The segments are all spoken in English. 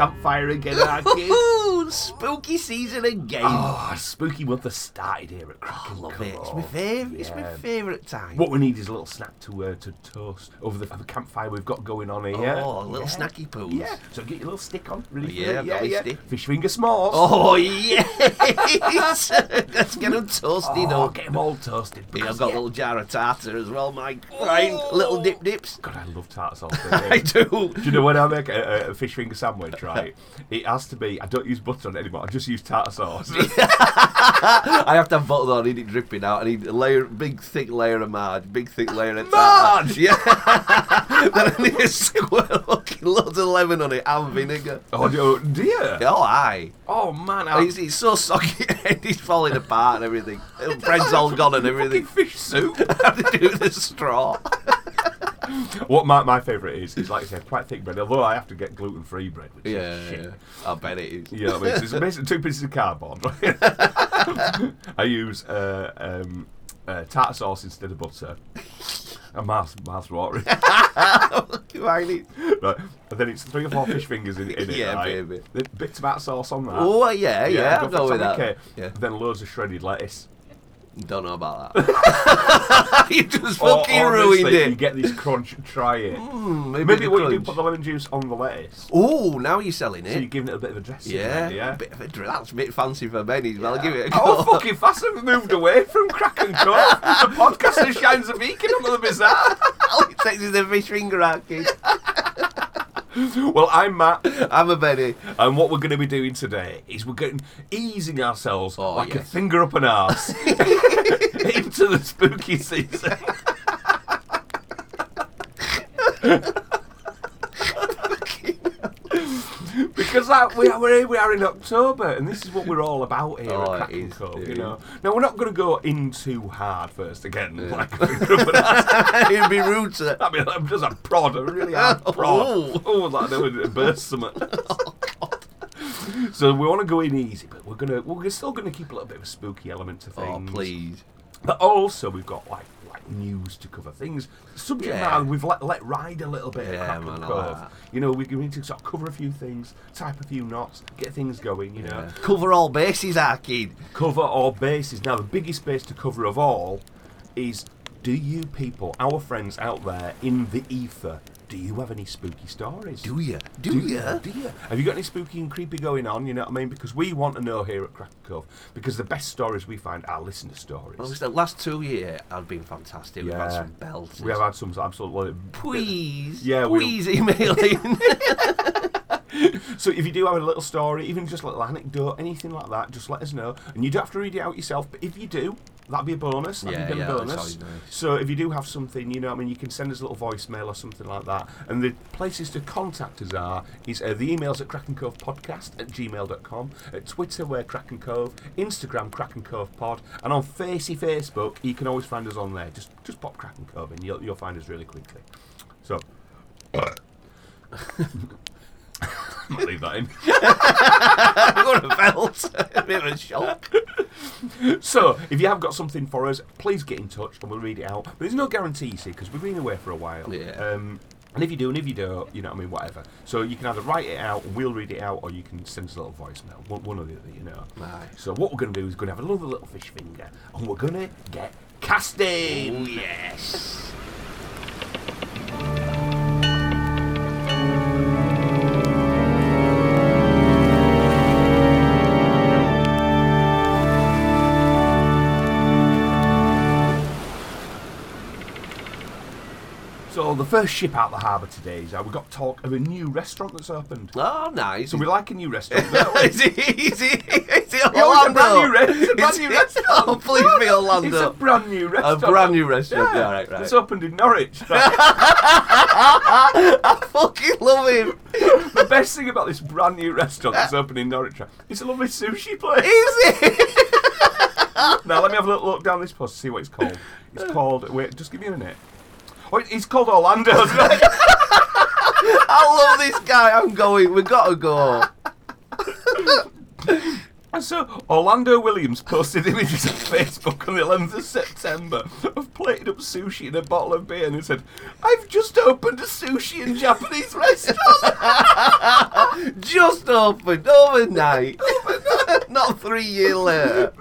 campfire again, kids. Ooh, spooky season again. Oh, spooky month has started here at I love Cove. it. It's my favourite. It's my favourite time. What we need is a little snack to uh, to toast over the, the campfire we've got going on here. Oh, a little Yeah. snacky poos. Yeah. So get your little stick on, ready for Yeah, yeah, yeah. stick. Fish finger s'mores. Oh yes! Let's get them toasted Oh, up. get them all toasted. Yeah, I've got yeah. a little jar of tartar as well, Mike. Right, little dip dips. God, I love tartar sauce. I do. Do you know when I make a, a fish finger sandwich, right? It has to be. I don't use butter on it anymore. I just use tartar sauce. I have to have butter on, I dripping out. I need a layer, big thick layer of marge, big thick layer of. Marge? Yeah. then I need a squirt, loads of lemon on it and vinegar. oh dear. Oh, aye. Oh man, I, It's, it's so soggy, he's falling apart and everything. Bread's all gone and everything. fish soup. I have to do the straw. what my, my favourite is is like I said, quite thick bread. Although I have to get gluten free bread, which Yeah, is shit. yeah. I bet it is. You know what I mean? So it's basically two pieces of cardboard. Right? I use uh, um, uh, tartar sauce instead of butter. And mouth, mouth watering. Right. And then it's three or four fish fingers in, in it. Yeah, right? baby. Then Bit tomato sauce on that. Oh, yeah, yeah, go I'll go with that. Yeah. Then loads of shredded lettuce. Don't know about that. you just fucking or ruined honestly, You get this crunch. Try it. Mm, maybe Maybe what you do, put the lemon juice on the lettuce. Oh, now you're selling it. So you're giving it a bit of a dressing. Yeah, there, yeah. Bit of a, that's a bit fancy for Benny's. Well, I'll give it a go. Oh, fucking fast I've moved away from Crack and. The podcast that shines a beacon on the bizarre. All it takes is a fish finger out, kid. Well, I'm Matt, I'm a Benny. and what we're going to be doing today is we're getting easing ourselves Oh, like a finger up an arse into the spooky season. because that, we, are, we're here, we are in October, and this is what we're all about here Oh, at Crack and you know. Now, we're not going to go in too hard first again, like a finger up an arse. It'd be rude to. I mean, I'm just a prod, a really hard oh. prod. Oh. Oh, like they would burst something. So we want to go in easy, but we're gonna we're still gonna keep a little bit of a spooky element to things. Oh, things. please. But also we've got like like news to cover things. Subject Yeah. matter we've let let ride a little bit. at Yeah, Crack and man, I like. You know we, we need to sort of cover a few things, type a few knots, get things going. You know, Cover all bases, our kid. cover all bases. Now the biggest base to cover of all is: Do you people, our friends out there in the ether, do you have any spooky stories? Do ya? Do, Do you? Do you? Have you got any spooky and creepy going on? You know what I mean? Because we want to know here at Crack Cove. Because the best stories we find are listener stories. Well, the last two years have been fantastic. We've had some belts. we have had some absolutely. Please, Yeah, please email in. So if you do have a little story, even just a little anecdote, anything like that, just let us know. And you don't have to read it out yourself. But if you do, that'd be a bonus. That'd Yeah, be a yeah, bonus. nice. So if you do have something, you know, I mean, you can send us a little voicemail or something like that. And the places to contact us are is uh, the emails at crackencovepodcast at gmail.com, at Twitter we're Crack Cove, Instagram Crack and Cove Pod, and on Facey Facebook you can always find us on there. Just just pop Crack and Cove and you'll you'll find us really quickly. So. I'm gonna leave that in. Got a belt. a bit of a shock. So, if you have got something for us, please get in touch and we'll read it out. But there's no guarantee, see, because we've been away for a while. Yeah. Um, and if you do, and if you don't, you know what I mean, whatever. So you can either write it out, and we'll read it out, or you can send us a little voicemail. One, one or the other, you know. Aye. So what we're going to do is going to have another little fish finger, and we're going to get casting. Oh, yes. First ship out the harbour today is uh, we've got talk of a new restaurant that's opened. Oh, nice. So we like a new restaurant, don't we? is it? Is it? Is it Yeah, it's a Orlando? brand new, re- it's a brand new restaurant. Oh, please be It's a Orlando. brand new restaurant. A restaurant. brand new restaurant. Yeah, right, right. It's opened in Norwich. Right? I fucking love him. the best thing about this brand new restaurant that's open in Norwich, it's a lovely sushi place. Is it? now let me have a little look down this post to see what it's called. It's called. Wait, just give me a minute. It's called Orlando. I love this guy. I'm going. We gotta go. And so Orlando Williams posted images on Facebook on the 11th of September of plated up sushi and a bottle of beer, and he said, "I've just opened a sushi and Japanese restaurant." Just opened overnight. Not three years later.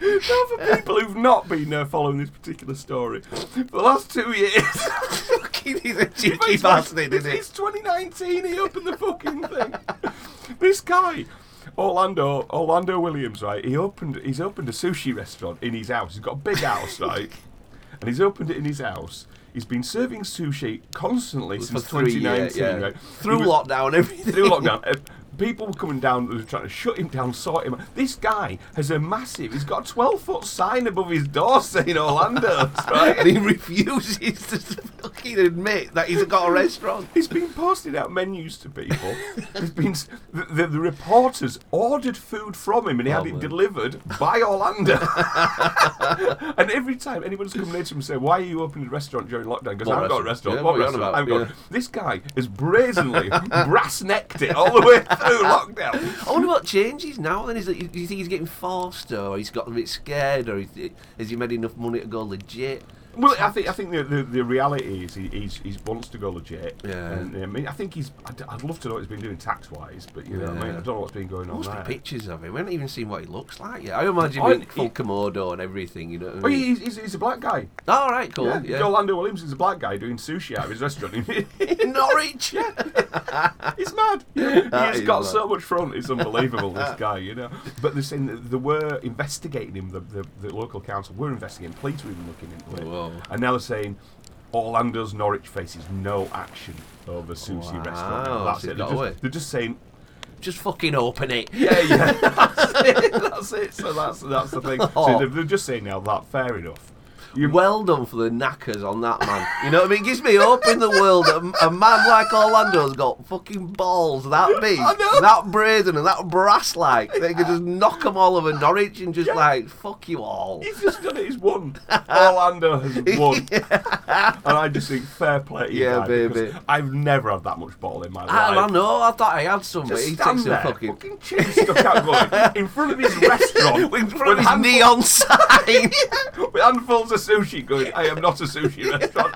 now, for people who've not been uh, following this particular story, for the last two years. Fucking he's a cheeky bastard, isn't it's 2019. He opened the fucking thing. this guy, Orlando, Orlando Williams, right? He opened. He's opened a sushi restaurant in his house. He's got a big house, right? And he's opened it in his house. He's been serving sushi constantly For since three 2019, years, yeah. right? Through was- lockdown, everything. through lockdown. People were coming down, they were trying to shut him down, sort him out. This guy has a massive, he's got a 12 foot sign above his door saying Orlando's, right? and he refuses to fucking admit that he's got a restaurant. He's been posting out menus to people. There's been the, the, the reporters ordered food from him, and he had Oh, it delivered by Orlando. and every time anyone's come near to him and say, "Why are you opening a restaurant during lockdown?" Because I've got a restaurant? Yeah, what what are you on restaurant? about? I've got. Yeah. This guy has brazenly brass necked it all the way through lockdown. I wonder what changes now. Then is it? Do you think he's getting forced, or he's got a bit scared, or is has he made enough money to go legit? Well, I think I think the, the, the reality is he he's, he wants to go legit. Yeah. And, I mean, I think he's. I'd, I'd love to know what he's been doing tax wise, but you know, what I mean, I don't know what's been going on must there. be pictures of him. We haven't even seen what he looks like yet. I imagine Oh, him he- full Komodo and everything. You know. What I Oh, mean? he's, he's, he's a black guy. All right, cool. Yeah. Yeah. Orlando Williams is a black guy doing sushi out of his restaurant. In Norwich. yeah. He's mad. Yeah. He's got mad. so much front. It's unbelievable. this guy, you know. But they're saying that they were investigating him. The, the, the local council were investigating. Police were even looking into it. Whoa. Oh. And now they're saying Orlando's Norwich faces no action over sushi Wow, restaurant. That's so it. They're away. just, they're just saying Just fucking open it. Yeah, yeah. that's it. That's it. So that's that's the thing. Oh. So they're, they're just saying now that fair enough. You, Well done for the knackers on that man. You know what I mean? It gives me hope in the world that a- man like Orlando's got fucking balls that big, that brazen, and that brass like. They could just knock them all over Norwich and just like, fuck you all. he's just done it. He's won. Orlando has won. And I just think fair play to you, Yeah, baby. I've never had that much ball in my life. I, know, I thought I had some, but he takes there, fucking. fucking chin stuck out going in front of his restaurant In front of with his handful- neon sign. with handfuls of sushi going, I am not a sushi restaurant.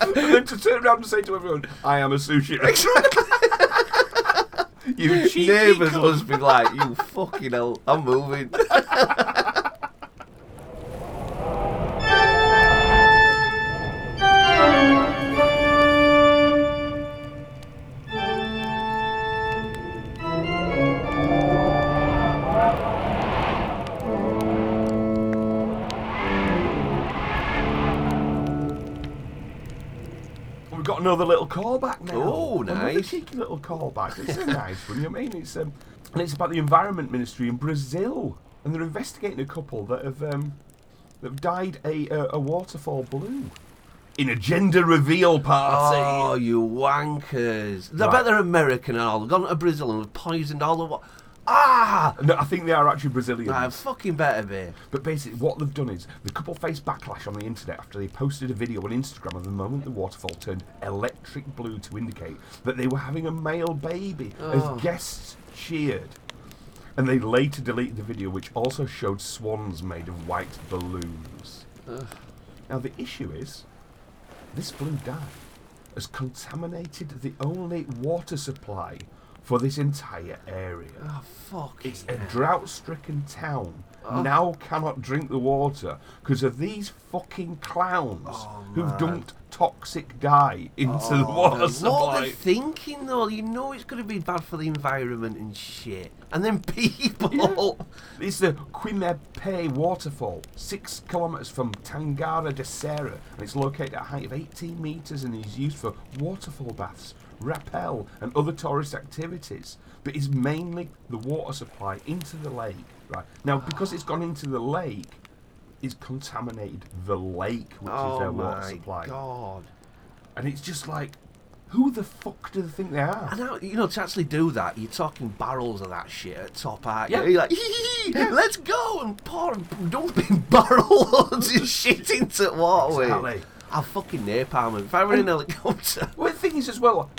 and then to turn around and say to everyone, I am a sushi restaurant. you cheeky Neighbours cunt. must be like, you fucking hell, I'm moving. another little callback now. Oh, Another nice. cheeky little callback. It's a nice one. You know what I mean? It's um, and it's about the Environment Ministry in Brazil, and they're investigating a couple that have um, that have dyed a uh, a waterfall blue in a gender reveal party. Oh, you wankers. I Right. bet they're better American and all. They've gone to Brazil and have poisoned all the wa- Ah! No, I think they are actually Brazilians. I fucking better be. But basically, what they've done is the couple faced backlash on the internet after they posted a video on Instagram of the moment the waterfall turned electric blue to indicate that they were having a male baby Oh. as guests cheered. And they later deleted the video, which also showed swans made of white balloons. Ugh. Now, the issue is this blue dye has contaminated the only water supply for this entire area. Oh, fuck. It's it. a drought stricken town Oh. now cannot drink the water because of these fucking clowns Oh, who've dumped toxic dye into the Oh, water What are supply. they thinking though? You know it's going to be bad for the environment and shit. And then people. It's the Queima-Pé waterfall, six kilometres from Tangara de Serra, and it's located at a height of 18 metres and is used for waterfall baths, rappel, and other tourist activities. But it's mainly the water supply into the lake, right? Now, because it's gone into the lake, it's contaminated the lake, which is oh their water oh my supply. god. And it's just like, Who the fuck do they think they are? And now, you know, to actually do that, you're talking barrels of that shit at top, aren't you? Yeah. You're like, "Hee, let's go and pour and dumping barrel loads of shit into the waterway. Exactly. I'll fucking napalm him. If I were in a helicopter. Well, the thing is as well.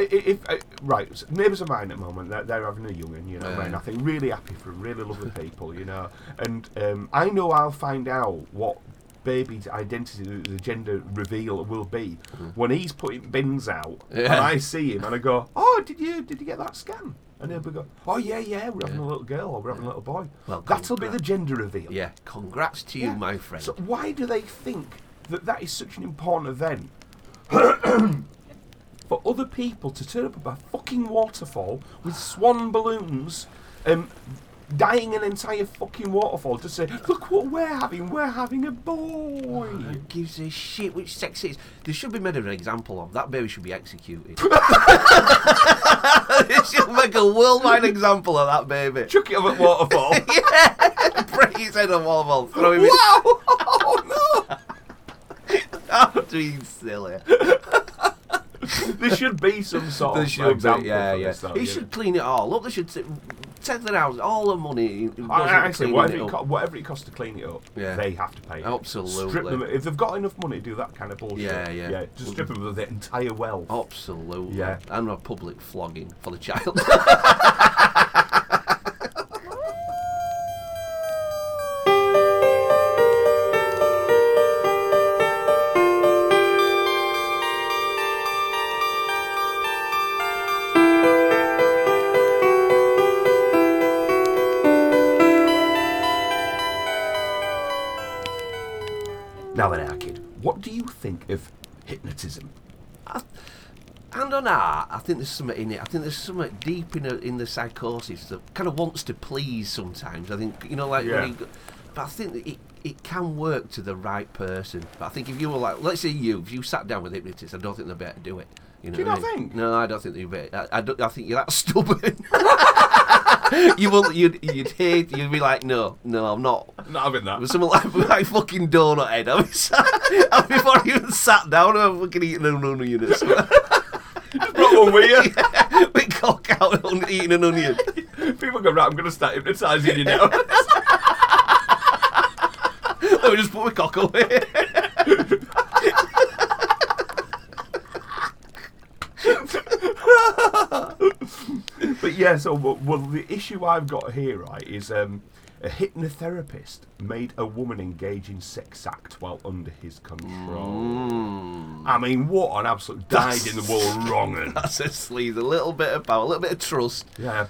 If, uh, right, neighbours of mine at the moment, they're, they're having a young'un, you know, Yeah. and I think really happy for them, really lovely people, you know, and um, I know I'll find out what baby's identity, the gender reveal will be when he's putting bins out, and I see him and I go, "Oh, did you did you get that scan?" And he'll be go, "Oh yeah, yeah, we're having a little girl or we're having a little boy." Well, That'll be the gender reveal. Yeah, congrats to you, Yeah. my friend. So why do they think that that is such an important event for other people to turn up at a fucking waterfall with swan balloons, um, dyeing an entire fucking waterfall to say, "Look what we're having! We're having a boy." Who gives a shit which sex it is? There should be made an example of. That baby should be executed. they should make a worldwide example of that baby. Chuck it up at waterfall. yeah! Break his head on wall, throw him in. wow! Oh no! I'm being silly. There should be some sort There of example be, yeah, yeah. though, he should clean it all up. They should t- take their house, all the money. cleaning whatever it co- whatever it costs to clean it up, Yeah. they have to pay. it. Absolutely. Strip them if they've got enough money to do that kind of bullshit. Yeah, yeah. yeah. Just strip them of their entire wealth. Absolutely. Yeah. And a public flogging for the child. hypnotism? and on art, I think there's something in it. I think there's something deep in, a, in the psychosis that kind of wants to please sometimes. I think, you know, like Yeah. go, But I think that it, it can work to the right person. But I think if you were like, let's say you, if you sat down with a hypnotist, I don't think they'd be able to do it. You know Do you not I mean? think? No, I don't think they'd be. I, I, don't, I think you're that stubborn. you will. You'd, you'd hate. You'd be like, no, no, I'm not. Not having that. With someone like my fucking donut head. I was I before I even sat down, I'm fucking eating an onion. or something. Brought one with you. Big cock out and eating an onion. People go, right, I'm going to start hypnotising you now. Let me just put my cock away. But yeah, so well, the issue I've got here, right, is um, a hypnotherapist made a woman engage in sex act while under his control. I mean, what an absolute died in the world wrong. un. That's a sleaze. A little bit of power, a little bit of trust. Yeah.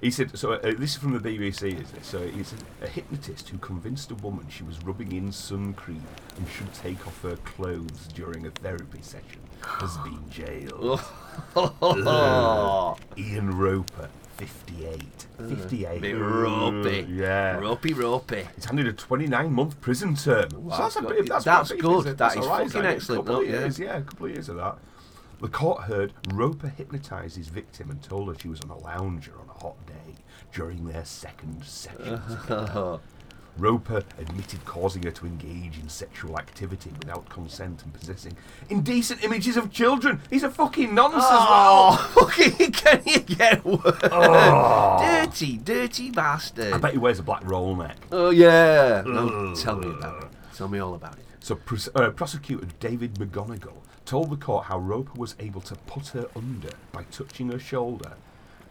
He said, so uh, this is from the BBC, is it? So he's a hypnotist who convinced a woman she was rubbing in sun cream and should take off her clothes during a therapy session has been jailed. Ian Roper, 58. 58. bit ropey. Yeah. Ropey, ropey. He's handed a 29 month prison term. Wow, so that's, a bit, good. that's, That's quite big, good. isn't it? That's is all right, fucking isn't it? excellent, couple of? Yeah. years, yeah, a couple of years of that. The court heard Roper hypnotised his victim and told her she was on a lounger on a hot day during their second session. Roper admitted causing her to engage in sexual activity without consent and possessing indecent images of children. He's a fucking nonce as well. Oh, fucking can you get worse? Oh. Dirty, dirty bastard. I bet he wears a black roll neck. Oh yeah. No, tell me about it. Tell me all about it. So, pros- uh, prosecutor David McGonigal told the court how Roper was able to put her under by touching her shoulder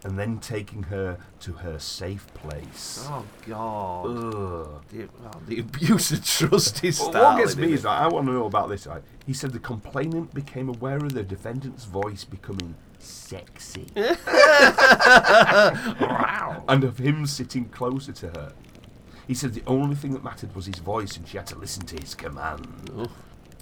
and then taking her to her safe place. Oh god. Ugh. The, well, the abuse of trust is Well, what gets me isn't that I want to know about this. He said the complainant became aware of the defendant's voice becoming sexy and of him sitting closer to her. He said the only thing that mattered was his voice and she had to listen to his command. Oh.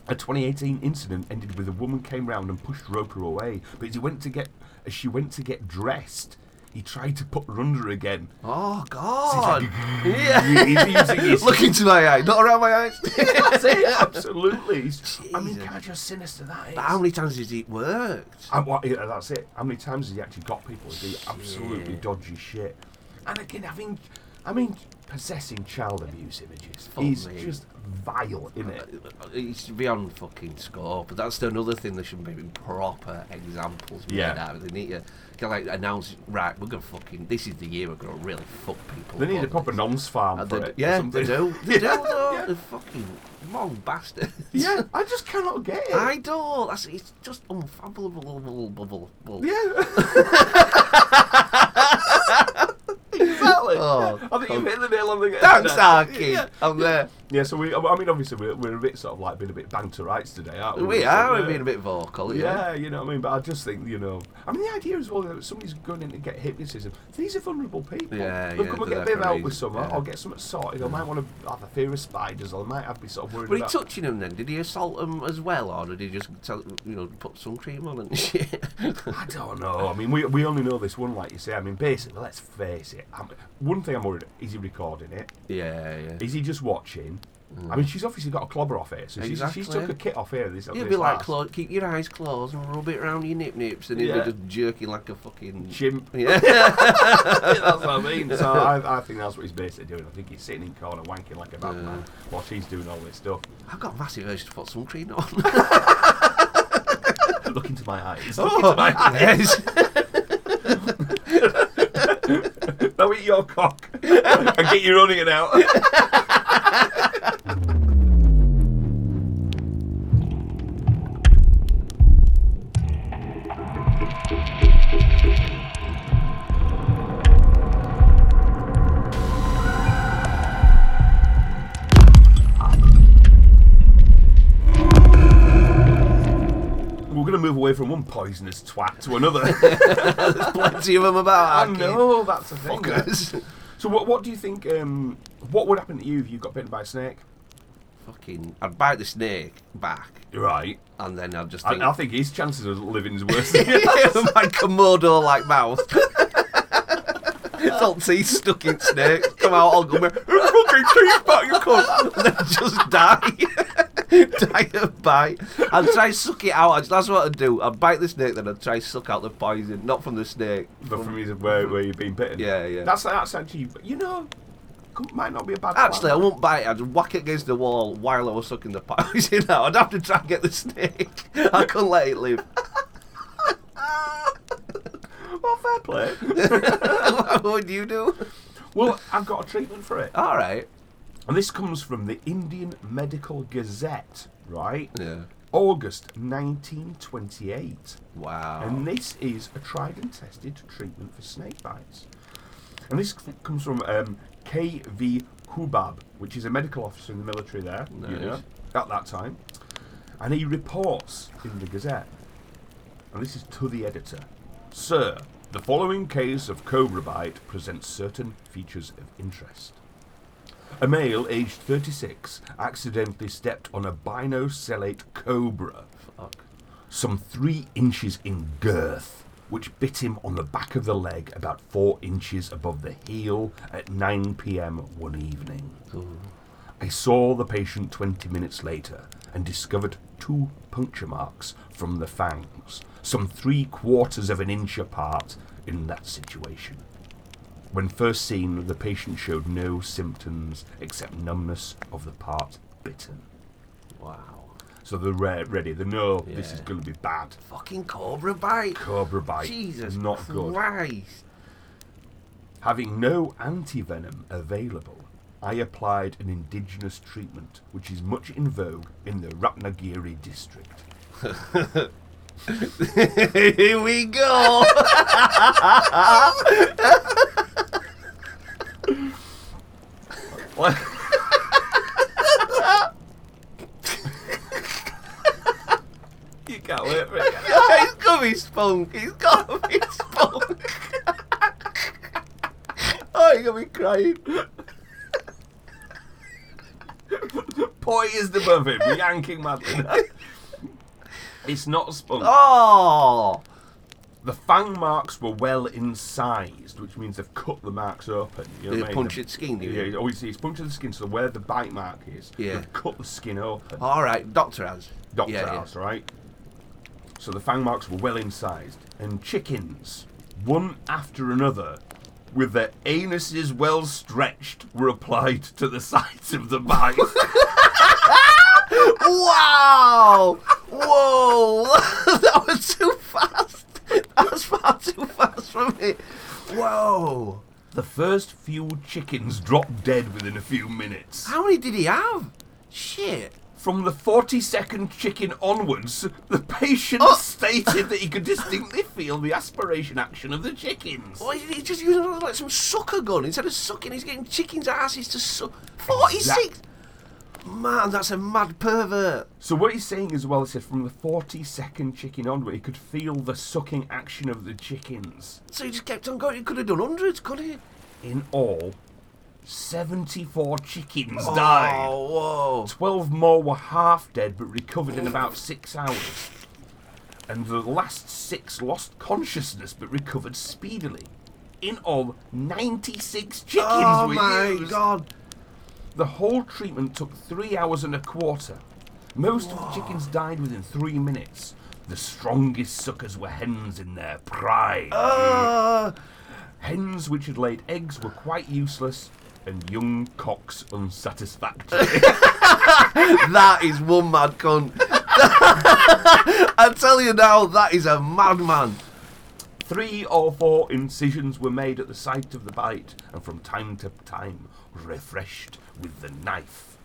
A 2018 incident ended with a woman came round and pushed Roper away, but as he went to get as she went to get dressed, he tried to put her under again. Oh God! He's yeah. using his Look into my eye, not around my eyes. That's it, absolutely. He's- I mean, Jesus. can I just sinister that is? but how many times has it worked? And what, yeah, that's it. How many times has he actually got people to do absolutely dodgy shit? And again, having I mean, possessing child abuse images Fuck is me. just vile, isn't it? It's beyond fucking scope. But that's another thing they should be proper examples made Yeah. out of. They need to of like announce, right, we're gonna fucking. This is the year we're gonna really fuck people. They need a proper nonce farm Uh, for they- it. yeah, they do. They do. Yeah, though. yeah. They're fucking long bastards. Yeah, I just cannot get it. I don't. That's, it's just unfathomable. Yeah. exactly. Oh, I think you've hit the nail on the head. Thanks. Arky. Yeah. I'm there. Yeah, so we, I mean, obviously, we're, we're a bit sort of like being a bit bang to rights today, aren't we? We are. We're being a bit vocal. Yeah. Yeah, you know what I mean? But I just think, you know, I mean, the idea is well that somebody's going in to get hypnotism, these are vulnerable people. Yeah, They'll yeah, come and get a bit of help with something, yeah. or get something sorted, or might want to have a fear of spiders, or they might have be sort of worried Were he about... touching him then? Did he assault him as well, or did he just tell, you know put sun cream on and shit? I don't know. I mean, we, we only know this one, like you say. I mean, basically, let's face it. i one thing I'm worried: is he recording it? yeah, yeah. Is he just watching? Mm. I mean, she's obviously got a clobber off here, so she's, she's took a kit off here. This, You'd be like, keep your eyes closed and rub it around your nip nips, and Yeah. be just jerking like a fucking. chimp. Yeah. that's what I mean. So I, I think that's what he's basically doing. I think he's sitting in corner wanking like a bad Yeah. while she's doing all this stuff. I've got a massive urge to put sun cream on. Look into my eyes. oh, yes. Now eat your cock and get you running it out. Move away from one poisonous twat to another. There's plenty of them about. I know that's a thing. Fuckers. So what what do you think? Um, what would happen to you if you got bitten by a snake? Fucking. I'd bite the snake back, Right. and then I'd just I, think. I think his chances of living is worse than yours. my Komodo like mouth. it's all teeth stuck in snakes. Come out all gummy. Fucking teeth back, you cunt. And then just die. of bite. I'd try suck it out. That's what I'd do. I'd bite the snake, then I'd try suck out the poison. Not from the snake. but from his, where, where you've been bitten. Yeah, yeah. That's that's actually, you know, might not be a bad. Actually, I won't bite it. I'd whack it against the wall while I was sucking the poison out. I'd have to try and get the snake. I couldn't let it live. well, fair play. what would you do? well, I've got a treatment for it, All right. And this comes from the Indian Medical Gazette, right? Yeah. August 1928. Wow. And this is a tried and tested treatment for snake bites. And this comes from um, K.V. Hubab, which is a medical officer in the military there, you Nice. know, at that time. And he reports in the Gazette, and this is to the editor Sir, the following case of cobra bite presents certain features of interest. A male aged 36 accidentally stepped on a binocellate cobra Fuck. some three inches in girth, which bit him on the back of the leg about four inches above the heel at 9 pm one evening. Ooh. I saw the patient 20 minutes later and discovered two puncture marks from the fangs, some three quarters of an inch apart in that situation. When first seen, the patient showed no symptoms except numbness of the part bitten. Wow. So they're re- ready. They know this is Yeah. going to be bad. Fucking cobra bite. Cobra bite. Jesus not good. Christ. Having no anti-venom available, I applied an indigenous treatment which is much in vogue in the Ratnagiri district. Here we go. What? you can't wait for it. He's got me spunk. He's got me oh, spunk. oh, you got me crying. Poised above him, yanking madly. it's not spunk. Oh. The fang marks were well incised, which means they've cut the marks open. You know They what I mean? punctured skin, oh, you Yeah, mean? always he's punctured the skin, so where the bite mark is, Yeah. they've cut the skin open. All right, doctor has. Doctor yeah, house, right? So the fang marks were well incised, and chickens, one after another, with their anuses well stretched were applied to the sides of the bite. Wow! Whoa! that was too fast. That was far too fast for me. Whoa! the first few chickens dropped dead within a few minutes. How many did he have? Shit. From the 42nd chicken onwards, the patient Oh. stated that he could distinctly feel the aspiration action of the chickens. Why did he just use like some sucker gun instead of sucking? He's getting chickens' asses to suck. Forty-six. Man, that's a mad pervert. So what he's saying as well, is that from the 42nd chicken onward, he could feel the sucking action of the chickens. So he just kept on going. He could have done hundreds, could he? In all, 74 chickens oh, died. Oh, whoa. 12 more were half dead but recovered in about six hours. And the last six lost consciousness but recovered speedily. In all, 96 chickens Oh were my god. The whole treatment took three hours and a quarter. Most of the chickens died within three minutes. The strongest suckers were hens in their prime. Uh, Hens which had laid eggs were quite useless, and young cocks unsatisfactory. that is one mad cunt. I tell you now, that is a madman. Three or four incisions were made at the site of the bite, and from time to time refreshed with the knife.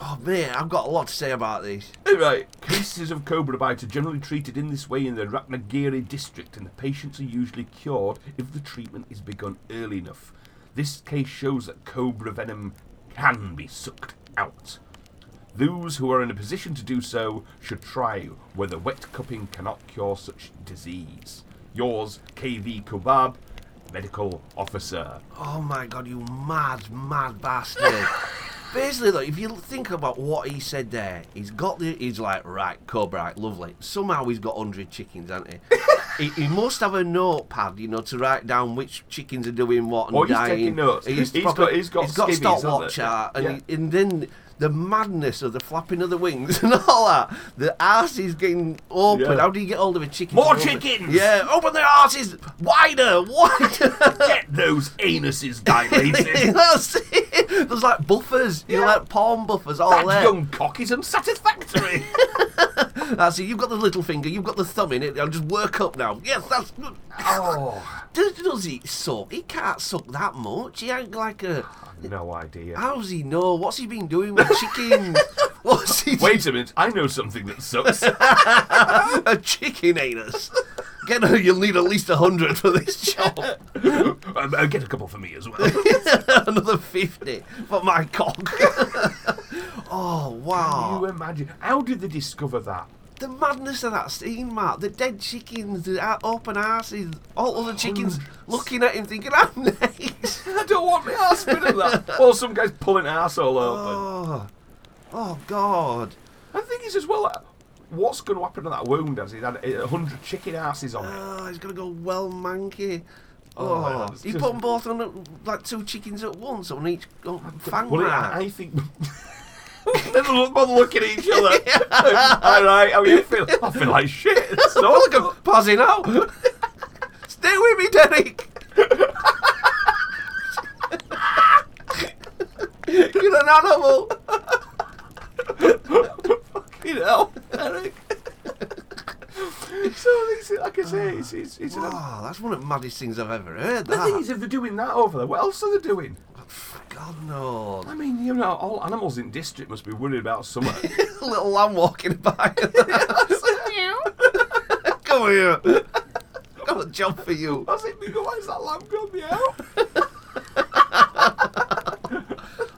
Oh man, I've got a lot to say about this. Right. Cases of cobra bite are generally treated in this way in the Ratnagiri district, and the patients are usually cured if the treatment is begun early enough. This case shows that cobra venom can be sucked out. Those who are in a position to do so should try whether wet cupping cannot cure such disease. Yours, KV Kubab, medical officer. Oh my god, you mad, mad bastard. Basically, though, if you think about what he said there, he's got the. He's like, right, Cobra, right, lovely. Somehow he's got 100 chickens, hasn't he? he? He must have a notepad, you know, to write down which chickens are doing what and Oh, he's dying. taking notes. He's, He's proper- got- he's got he's got stopwatch chart, and, Yeah. he, and then the madness of the flapping of the wings and all that. The arse is getting open. Yeah. How do you get hold of a chicken? More chickens! Yeah, open their arses wider, wider. Get those anuses dilated. That's it. There's like buffers, you know, like palm buffers all that there. young cock is unsatisfactory. That's it. You've got the little finger, you've got the thumb in it. I'll just work up now. Yes, that's good. oh, Does, does he suck? He can't suck that much. He ain't like a. no idea. How's he know? What's he been doing with chickens? What's he Wait a minute, I know something that sucks. a chicken anus? Get her, you'll need at least a hundred for this job. Um, uh, get a couple for me as well. Another fifty for my cock. oh wow! Can you imagine? How did they discover that? The madness of that scene, Matt. The dead chickens, the a- open asses, all other chickens looking at him thinking, I'm next. I don't want my ass bit of that. Or some guy's pulling arsehole open. Oh, oh God. I think it's as well. What's going to happen to that wound as he's had a hundred chicken asses on it? Oh, he's gonna go well manky. Oh, Oh, you just- put them both on like two chickens at once on each oh, fang Well, rack. I, think. they look, both look at each other. All right, how you feel? I feel like shit. So look, I'm passing out. Stay with me, Derek. You're an animal. You know, Eric. so, it's, like I say, it's, it's, it's Wow, that's one of the maddest things I've ever heard. the thing is, if they're doing that over there, what else are they doing? God knows. I mean, you know, all animals in district must be worried about summer. A little lamb walking by. Come here. Got a job for you. I think, why is that lamb gone meow?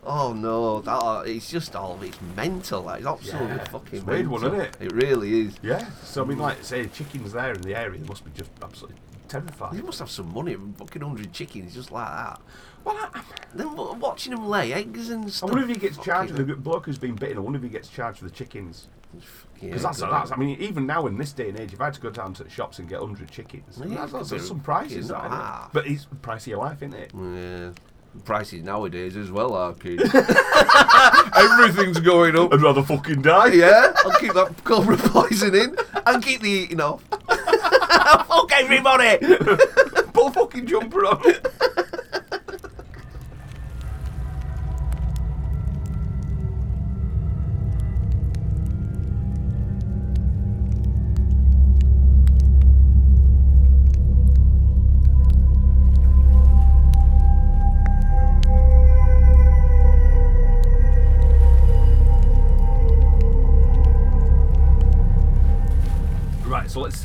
Oh no, that uh, it's just all it's mental. Like, it's absolutely Yeah, fucking it's weird one, mental. isn't it? It really is. Yeah. So, I mean, like, say, chickens there in the area, they must be just absolutely terrified. You must have some money, fucking hundred chickens just like that. Well, I, Then watching them lay eggs and I stuff. wonder if he gets charged for fucking- the bloke who's been bitten. I wonder if he gets charged for the chickens. Because that's, that's, I mean, even now in this day and age, if I had to go down to the shops and get 100 chickens, Yeah, that's, that's, some prices, that, it? But it's the price of your life, isn't it? Yeah. Prices nowadays as well, are kids. Everything's going up. I'd rather fucking die. Yeah, I'll keep that cobra poison in and keep the eating off. Fuck everybody! Put a fucking jumper on.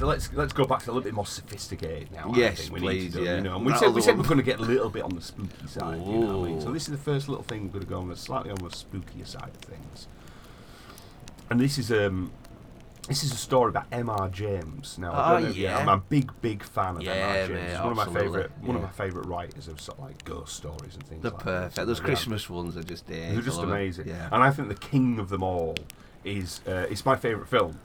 Let's let's go back to a little bit more sophisticated now. Yes, I think we please, Need to do, yeah. You know, and we said we said, we're going to get a little bit on the spooky side. You know what I mean? So this is the first little thing we're going to go on the slightly on the spookier side of things. And this is um. This is a story about M.R. James. Now, I Oh, know yeah. I'm a big, big fan of Yeah, M.R. James. mate, one of my favorite, one of my favorite writers of sort of like ghost stories and things. They're like perfect. That. Those Yeah. Christmas ones are just there. They're just amazing. Yeah. And I think the king of them all is uh, it's my favourite film.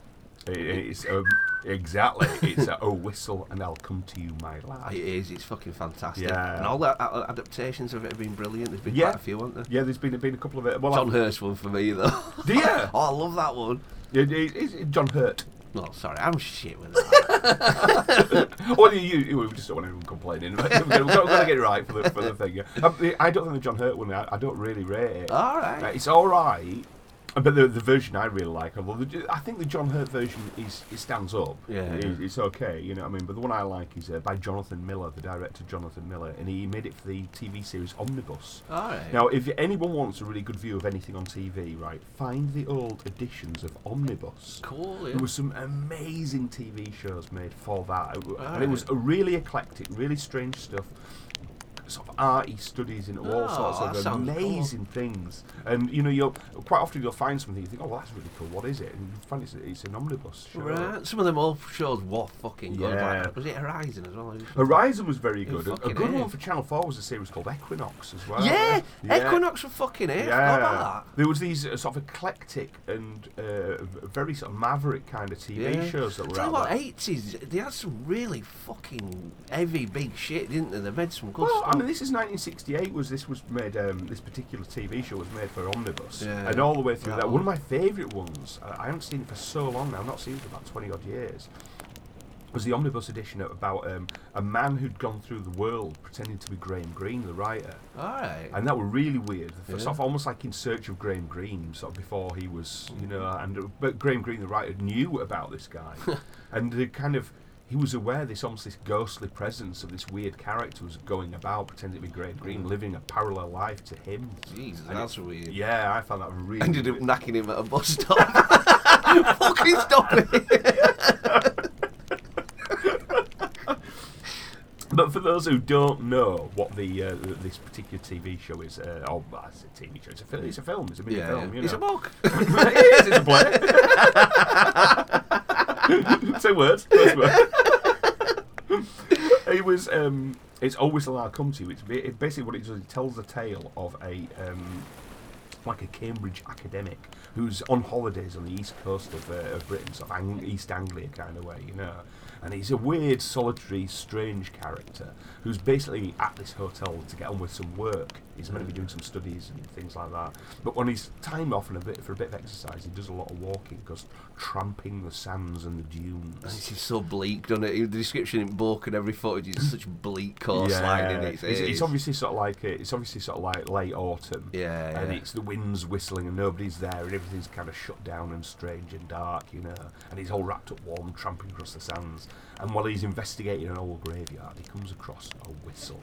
It- it's um, exactly it's uh, Oh Whistle and I'll Come to You, My Lad. It is. It's fucking fantastic. Yeah. And all the a- adaptations of it have been brilliant. There's been Yeah. quite a few, haven't there? Yeah, there's been been a couple of it. Well, John I- Hurst one for me though. Do you? oh, I love that one. It- it- it's John Hurt. No, sorry, I'm shit with that. well, you, you, you just don't want anyone complaining. We've got, we've got to get it right for the, for the thing. yeah. Um, I don't think the John Hurt one. I, I don't really rate it. All right. Uh, it's all right, but the, the version I really like, although the, I think the John Hurt version is it stands up. Yeah, It- yeah. it's okay. You know what I mean. But the one I like is uh, by Jonathan Miller, the director Jonathan Miller, and he made it for the TV series Omnibus. All right. Now, if anyone wants a really good view of anything on TV, right, find the old editions of Omnibus. cool. Yeah. There were some amazing TV shows made for that, It w- and it was a really eclectic, really strange stuff. Sort of arty studies into all Oh, sorts of sounds cool. amazing things, and you know, you'll quite often you'll find something you think, oh, well, that's really cool. What is it? And you find it's, it's an omnibus show. Right. Some of them all shows were fucking good. Yeah. Like, was it Horizon as well? Horizon was very good. A, a good one for Channel Four was a series called Equinox as well. Yeah, Yeah. Equinox were fucking it. Yeah, there was these uh, sort of eclectic and uh, very sort of maverick kind of TV Yeah. shows that were Tell out what, eighties they had some really fucking heavy, big shit, didn't they? They made some good Well, stuff. I mean, this is 1968. Was this was made? Um, this particular TV show was made for Omnibus, Yeah. and all the way through That that. one. One of my favourite ones. I haven't seen it for so long now. I've not seen it for about 20 odd years. Was the omnibus edition about um, a man who'd gone through the world pretending to be Graham Greene, the writer, All right. and that were really weird. Yeah. Sort of almost like in search of Graham Greene, sort of before he was, you know, and uh, but Graham Greene, the writer, knew about this guy, and the kind of he was aware this almost this ghostly presence of this weird character was going about pretending to be Graham Greene, living a parallel life to him. Jesus, And that's weird. Yeah, I found that really. Ended up weird. knacking him at a bus stop. fucking stop it. But for those who don't know what the uh, this particular TV show is, uh, oh, it's a TV show. It's a, fil- it's a film. It's a mini yeah, film. You it's a book. it is. It's a play. Two words. First word. it was. Um, it's always allowed to come to you. It's it basically what it does. It tells the tale of a. Um, like a Cambridge academic who's on holidays on the east coast of, uh, of Britain, sort of Ang- East Anglia kind of way, you know. And he's a weird, solitary, strange character who's basically at this hotel to get on with some work. He's meant to be doing some studies and things like that. But when he's time off and a bit for a bit of exercise, he does a lot of walking, goes tramping the sands and the dunes. This just so bleak, doesn't it? The description in book and every footage is such bleak coastline in it. it's, it's obviously sort of like it's obviously sort of like late autumn. Yeah, and yeah. it's the wind's whistling and nobody's there and everything's kind of shut down and strange and dark, you know. And he's all wrapped up warm, tramping across the sands. And while he's investigating an old graveyard, he comes across a whistle.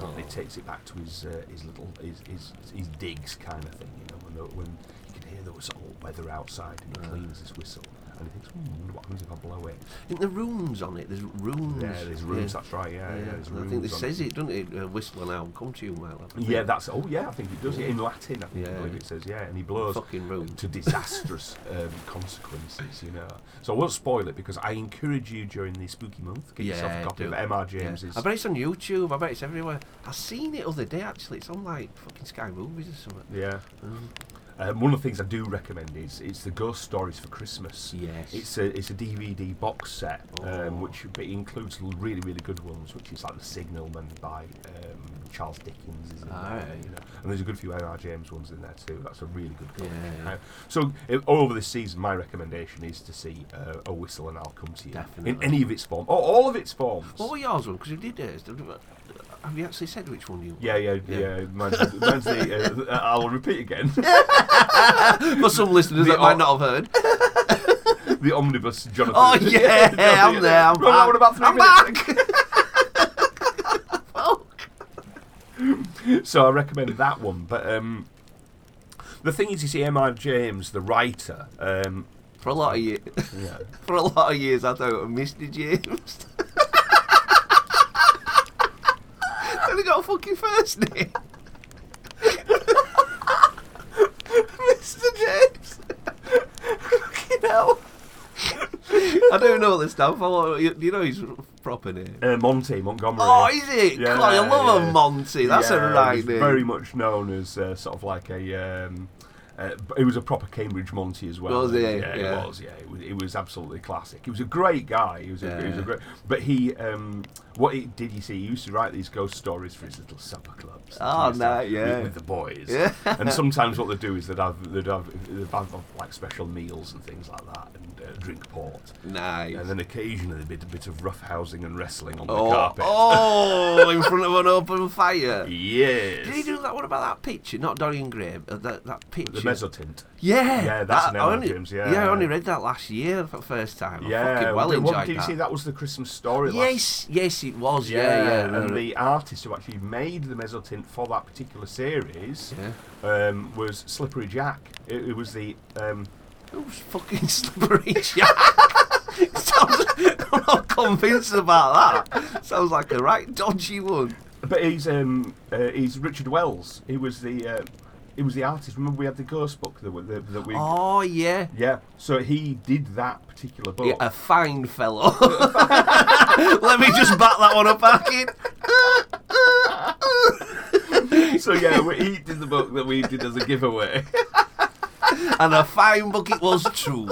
And he takes it back to his uh, his little his, his his digs kind of thing, you know, when the, when you can hear the of weather outside and he mm. cleans his whistle. And he hmm, I wonder what happens if I blow it? In the rooms on it, there's rooms. Yeah, there's rooms. That's right. Yeah, yeah. there's I think this says it, doesn't it? Uh, whistle and I'll come to you, my love. Yeah, think. that's oh yeah, I think it does. Yeah. In Latin, I think I believe it says yeah, and he blows Fucking room. to disastrous um, consequences. You know, so I won't spoil it because I encourage you during the spooky month get yourself a copy of M.R. Yeah. James's. I bet it's on YouTube. I bet it's everywhere. I seen it other day actually. It's on like fucking Sky Movies or something. Yeah. Um, Um, one of the things I do recommend is it's the Ghost Stories for Christmas. yes. It's a it's a DVD box set Oh. um, which but includes really really good ones, which is like the Signalman by um, Charles Dickens is in there, Alright. you know, and there's a good few R. James ones in there too. That's a really good. Cover. Yeah. Uh, so all over this season, my recommendation is to see uh, A Whistle and I'll Come to You in any of its form, or all of its forms. what were yours one? Because you did it. Have you actually said which one you? yeah, yeah, Yeah. yeah. Mine's, mine's the, uh, I'll repeat again. For some listeners The that might not have heard. the omnibus, Jonathan. Oh yeah, I'm there. I'm Well, back. what about three I'm back. so I recommend that one. But um, the thing is, you see, M.R. James, the writer, um, For a lot of years, Yeah. for a lot of years, I thought Mr. James. Then he got a fucking first name. Mr. James. Fucking hell. I don't know what this stuff. You, you know his proper name. Uh, Monty Montgomery. Oh, is it? Yeah, God, I love yeah. a Monty. That's Yeah, a right name. Very much known as uh, sort of like a. Um, uh, he was a proper Cambridge Monty as well. Was he? Yeah, Yeah. he was. Yeah, it was, it was absolutely classic. He was a great guy. He was a, he was a great. But he, um, what he did, you see, he used to write these ghost stories for his little supper clubs. Oh, He to no, yeah. with, with the boys. Yeah. and sometimes what they do is they'd have they'd have, they'd have like special meals and things like that, and drink port. Nice. And then occasionally a bit, a bit of rough housing and wrestling on the oh, carpet. oh, in front of an open fire. Yes. Did he do that? What about that picture? Not Dorian Gray. Uh, that that picture. the mezzotint. Yeah, Yeah, that's that- an I only, James, yeah. yeah, I only read that last year for the first time. I Yeah, well did, what- did you see that was the Christmas story? last- Yes, yes, it was. Yeah, Yeah, yeah. no, and no. the artist who actually made the mezzotint for that particular series yeah. um, was Slippery Jack. It, it was the um, Who's fucking slippery Jack? Sounds, I'm not convinced about that. Sounds like a right dodgy one. but he's um, uh, he's Richard Wells. He was the uh, he was the artist. Remember we had the ghost book that, we- that, that we Oh yeah. yeah. So he did that particular book. Yeah, a fine fellow. Let me just back that one up back in. so yeah, we, he did the book that we did as a giveaway. And a fine book it was true.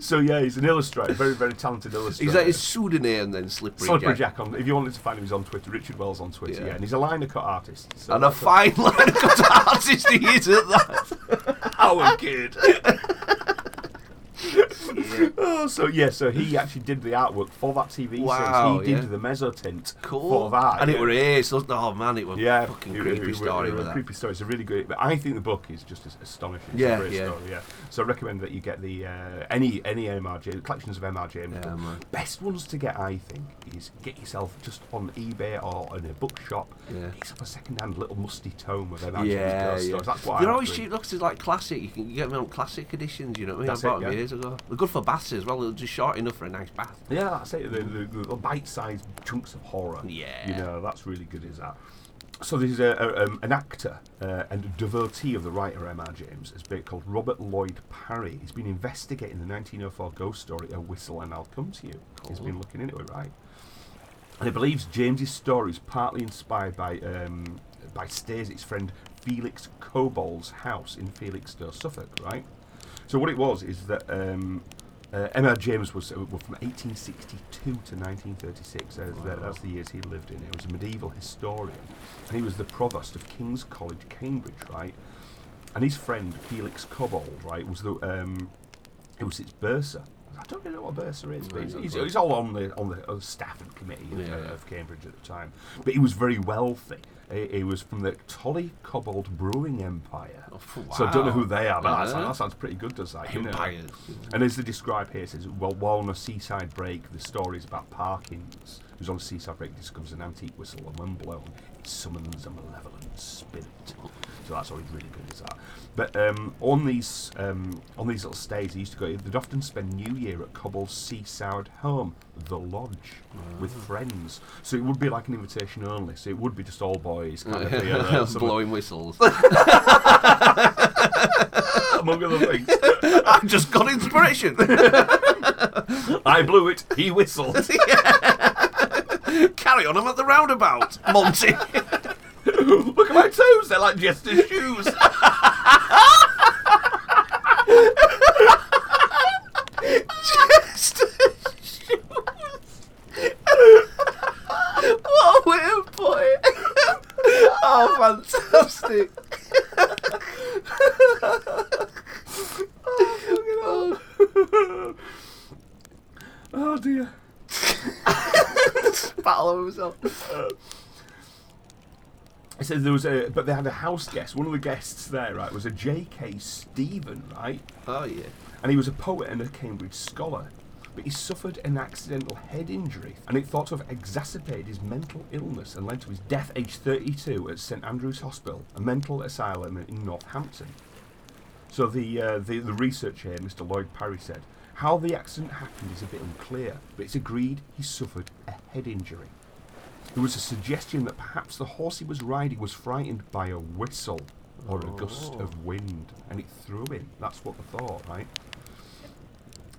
so yeah, he's an illustrator, very very talented illustrator. Is that his pseudonym then, Slippery, Slippery Jack? Jack on. If you wanted to find him, he's on Twitter. Richard Wells on Twitter. Yeah. Yeah, and he's a lino cut artist. So And a fine lino cut artist he is at that. our kid. oh, so yeah, so he actually did the artwork for that TV Wow, series. He did yeah. the mezzotint Cool. for that. and it yeah. were ace. wasn't it? Oh man, it was Yeah, fucking it- creepy it- it- story it- a that. Creepy story. It's a really good. But I think the book is just as astonishing. It's Yeah, a great yeah. story. Yeah. So I recommend that you get the uh, any any MR James collections of MR James. Yeah, Best ones to get, I think, is get yourself just on eBay or in a bookshop. Yeah. Get yourself a second-hand little musty tome of MR Yeah, yeah. That's what They're I always cheap. Looks like classic. You can get them on classic editions. You know what I mean? That's I bought it, them yeah. years ago. They're good for baths as well. They're just short enough for a nice bath. Yeah, that's it. The, the, the bite-sized chunks of horror. Yeah. You know, that's really good, is that? So there's a, a, um, an actor uh, and a devotee of the writer M.R. James, is called Robert Lloyd Parry. He's been investigating the 1904 ghost story A Whistle and I'll Come to You. He's Cool. been looking into it, right? And he believes James's story is partly inspired by um, by Stacey's friend Felix Cobbold's house in Felixstowe, Suffolk, right? So what it was is that um, uh, M.R. James was uh, from 1862 to 1936. Uh, that, that's the years he lived in. He was a medieval historian, and he was the provost of King's College, Cambridge, right? And his friend Felix Cobbold, right, was the um, it was its bursar. I don't really know what a bursar is, but he's, he's, he's all on the on the, on the staff and committee of, uh, of Cambridge at the time. But he was very wealthy. He, was from the Tolly Cobbold Brewing Empire. Oh, So I don't know who they are, but that, Uh-huh. sounds, that sounds pretty good, does that? you know? And as they describe here, it says, well, while on a seaside break, the story is about Parkins, who's on a seaside break, discovers an antique whistle, and when blown, it summons a malevolent spirit. So that's always really good, is that? But um, on these um, on these little stays, they used to go. They'd often spend New Year at Cobbold's seaside home, the Lodge, with friends. So it would be like an invitation only. So it would be just all boys, kind of uh, Blowing whistles. among other things. I've just got inspiration. I blew it. He whistled. Carry on, I'm at the roundabout, Monty. Look at my toes. They're like Jester's shoes. Just what a way to put it. Oh, fantastic. oh dear. Battle over himself. It says there was a, but they had a house guest. One of the guests there, right, was a J.K. Stephen, right, Oh, yeah. and he was a poet and a Cambridge scholar. But he suffered an accidental head injury, and it thought to have exacerbated his mental illness and led to his death, aged 32, at St Andrew's Hospital, a mental asylum in Northampton. So the, uh, the the researcher here, Mr. Lloyd Parry, said how the accident happened is a bit unclear, but it's agreed he suffered a head injury. There was a suggestion that perhaps the horse he was riding was frightened by a whistle or a gust Oh. of wind, and it threw him. That's what they thought, right?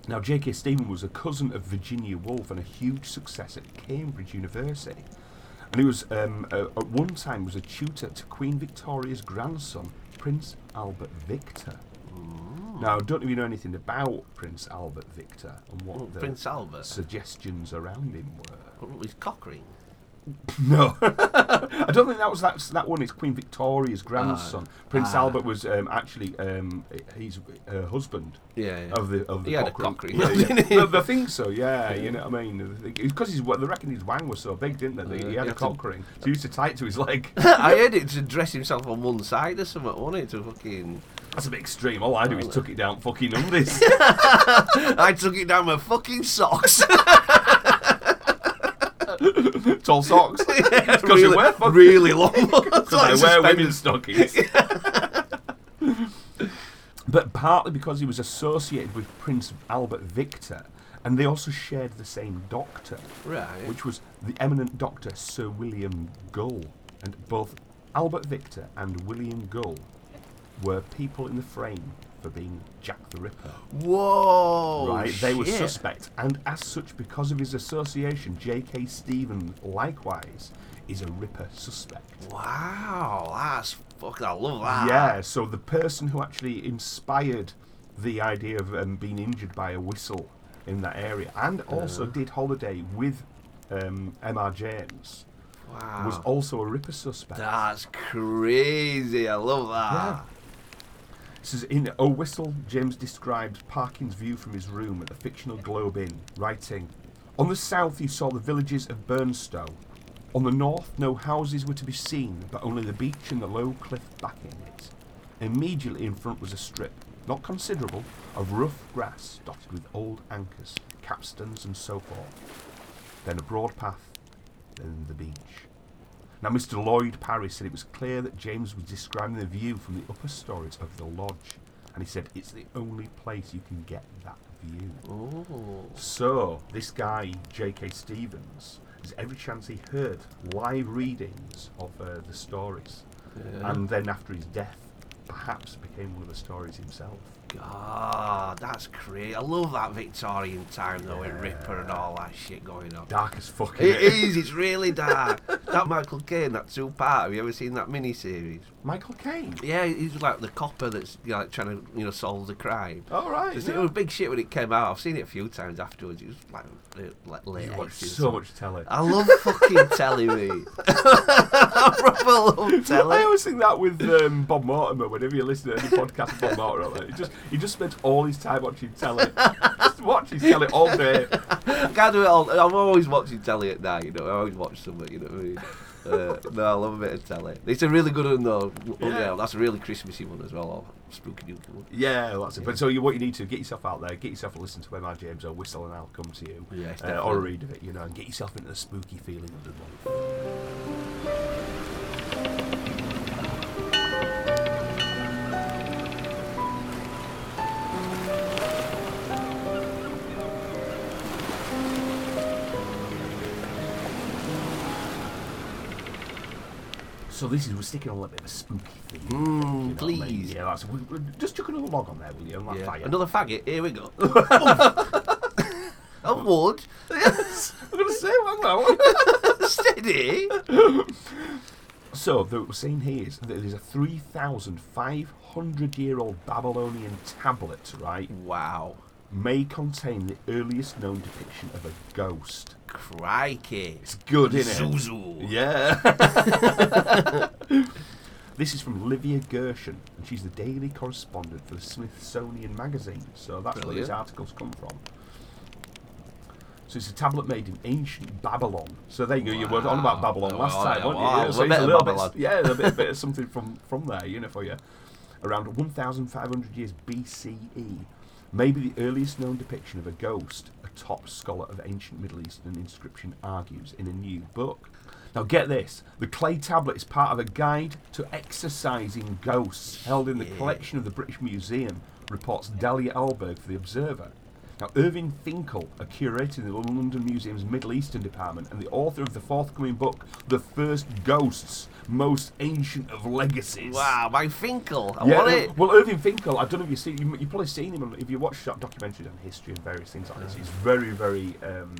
Now, J.K. Stephen was a cousin of Virginia Woolf and a huge success at Cambridge University. And he was, um, uh, at one time, was a tutor to Queen Victoria's grandson, Prince Albert Victor. Now, I don't know if you know anything about Prince Albert Victor and what Oh, the Prince Albert. suggestions around him were. Oh, His cock ring. No, I don't think that was that. That one is Queen Victoria's grandson. Prince ah. Albert was um, actually um, he's her husband Yeah. yeah. of the of the He had a cock cock ring. ring, Yeah, yeah. I think so. Yeah, you know what I mean. Because he's what they reckon his wang was so big, didn't they? Uh, he had a cock ring. So he used to tie it to his leg. I heard it to dress himself on one side or something, wasn't it? To fucking. That's a bit extreme. All I do is tuck it down fucking undies. I took it down my fucking socks. Tall socks. Because really, you wear fucking really long ones. Because I wear women's stockings. but partly because he was associated with Prince Albert Victor, and they also shared the same doctor, Right. which was the eminent doctor Sir William Gull. And both Albert Victor and William Gull were people in the frame for being Jack the Ripper. Whoa. right? They were suspect, and as such, because of his association, J.K. Stevens likewise is a Ripper suspect. Wow, that's fucking. I love that. Yeah, so the person who actually inspired the idea of um, being injured by a whistle in that area, and also did holiday with um, M.R. James, Wow. was also a Ripper suspect. That's crazy. I love that. Yeah. This is in A Whistle, James describes Parkin's view from his room at the fictional Globe Inn, writing, On the south he saw the villages of Burnstow. On the north no houses were to be seen, but only the beach and the low cliff backing it. Immediately in front was a strip, not considerable, of rough grass dotted with old anchors, capstans and so forth. Then a broad path, then the beach. Now, Mr. Lloyd Parry said it was clear that James was describing the view from the upper stories of the lodge, and he said it's the only place you can get that view. Oh. So, this guy, J.K. Stevens, there's every chance he heard live readings of uh, the stories, Yeah. and then after his death, perhaps became one of the stories himself. God, that's great. I love that Victorian time though, with Ripper and all that shit going on. Dark as fuck. It innit? It's really dark. that Michael Caine, that two part. Have you ever seen that mini series? Michael Caine. Yeah, he's like the copper that's you know, like trying to you know solve the crime. All right. It's- yeah. It was big shit when it came out. I've seen it a few times afterwards. It was like, like late You watch so much telly. I love fucking telly, mate. I proper love telly. I always think that with um, Bob Mortimer. Whenever you listen to any podcast of Bob Mortimer, it just he just spends all his time watching telly. just watches telly all day. I can't do it all. I'm always watching telly at night, you know. I always watch something, you know what I mean? Uh, no, I love a bit of telly. It's a really good one, though. Oh, Yeah. yeah, that's a really Christmassy one as well. Or spooky dooky one. Yeah, that's it. But so you, what you need to get yourself out there, get yourself a listen to M.R. James or Whistle, and I'll come to you. Yes, uh, or a read of it, you know, and get yourself into the spooky feeling of the month. So this is we're sticking on a little bit of a spooky thing. Mm, you know what I mean? please. Yeah, that's we, we, just chuck another log on there, will you? On that Yeah. fire. Another faggot. Here we go. I would. yes, I'm gonna say one now. Steady. So, the, what we're saying here is that there's a 3,500 year old Babylonian tablet, right? Wow. May contain the earliest known depiction of a ghost. Crikey. It's good, isn't it? Zuzu. Yeah. this is from Livia Gershon, and she's the daily correspondent for the Smithsonian Magazine. So that's where these articles come from. So it's a tablet made in ancient Babylon. So there you go. You were on about Wow. Babylon last Oh, time, yeah, weren't you? wow, Yeah, a so bit it's a little Babylon. bit, yeah, a bit, bit of something from from there, you know, for you. Around 1,500 years BCE, maybe the earliest known depiction of a ghost, a top scholar of ancient Middle Eastern inscription argues in a new book. Now, get this the clay tablet is part of a guide to exorcising ghosts held in the collection of the British Museum, reports Dalya Alberge for The Observer. Now, Irving Finkel, a curator in the London Museum's Middle Eastern department and the author of the forthcoming book, The First Ghosts, Most Ancient of Legacies. Wow, by Finkel. I Yeah, want it. Well, Irving Finkel, I don't know if you've seen, you, you've probably seen him if you watch that documentary on history and various things like this. He's very, very. Um,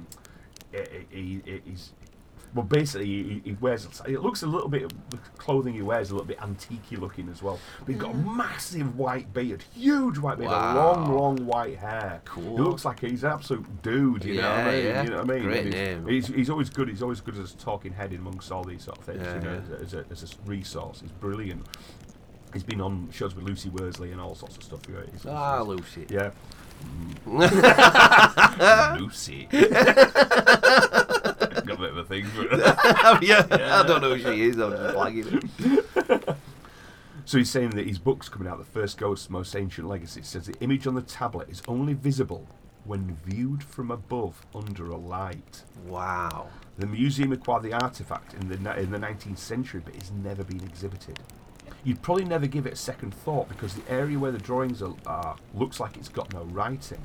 he, he, he's well, basically, he, he wears. It looks a little bit. The clothing he wears is a little bit antique looking as well. But he's got a massive white beard, huge white beard, Wow. long, long white hair. Cool. He looks like he's an absolute dude. You know what I mean? yeah. You know what I mean? Great And he's, name. He's, he's always good. He's always good as a talking head amongst all these sort of things. Yeah, you know, yeah. as, a, as, a, resource. He's brilliant. He's been on shows with Lucy Worsley and all sorts of stuff. Yeah, he's- Ah, he's- Lucy. yeah. Lucy. Bit of a thing for it. yeah, I don't know who she is. I'm just flagging it. So he's saying that his book's coming out, The First Ghost, Most Ancient Legacy. Says the image on the tablet is only visible when viewed from above under a light. Wow. The museum acquired the artifact in the in the 19th century, but it's never been exhibited. You'd probably never give it a second thought because the area where the drawings are, are looks like it's got no writing.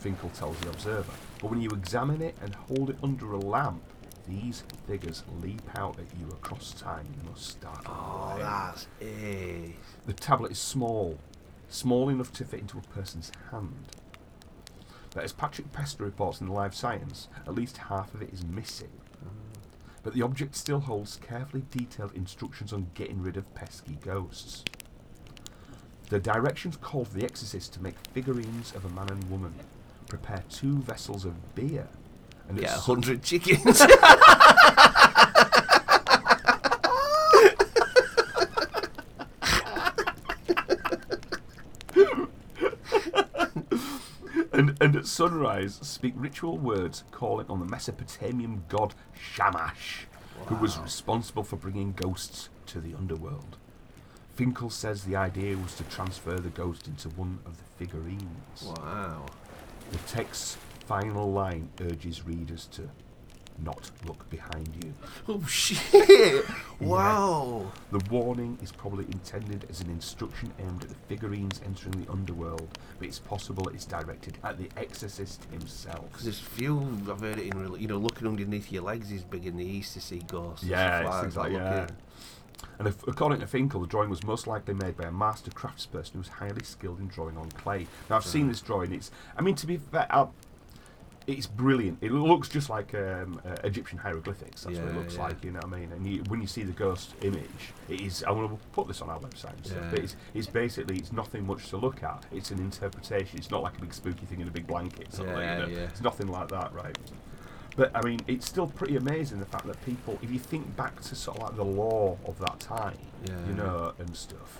Finkel tells the observer. But when you examine it and hold it under a lamp, these figures leap out at you across time in the most startling Oh, way. that's ace. The tablet is small, small enough to fit into a person's hand. But as Patrick Pester reports in Live Science, at least half of it is missing. But the object still holds carefully detailed instructions on getting rid of pesky ghosts. The directions call for the exorcist to make figurines of a man and woman, prepare two vessels of beer, and Get a hundred chickens. and, and at sunrise speak ritual words calling on the Mesopotamian god Shamash, who was responsible for bringing ghosts to the underworld. Finkel says the idea was to transfer the ghost into one of the figurines. wow. The text's final line urges readers to not look behind you. Oh shit! Wow. The warning is probably intended as an instruction aimed at the figurines entering the underworld, but it's possible it's directed at the exorcist himself. Because there's few I've heard it in real. You know, looking underneath your legs is big in the east to see ghosts. and Yeah, it's like things like yeah. Looking- And if, according to Finkel, the drawing was most likely made by a master craftsperson who was highly skilled in drawing on clay. Now I've seen mm. this drawing. It's, I mean, to be fair, i it's brilliant. It looks just like um, uh, Egyptian hieroglyphics. That's what it looks yeah. like. You know what I mean? And you, when you see the ghost image, it is. I want to put this on our website. And stuff, Yeah. But it's, it's basically it's nothing much to look at. It's an interpretation. It's not like a big spooky thing in a big blanket. Sort Yeah, you know? yeah. It's nothing like that, right? But I mean, it's still pretty amazing the fact that people, if you think back to sort of like the law of that time, Yeah. you know, and stuff,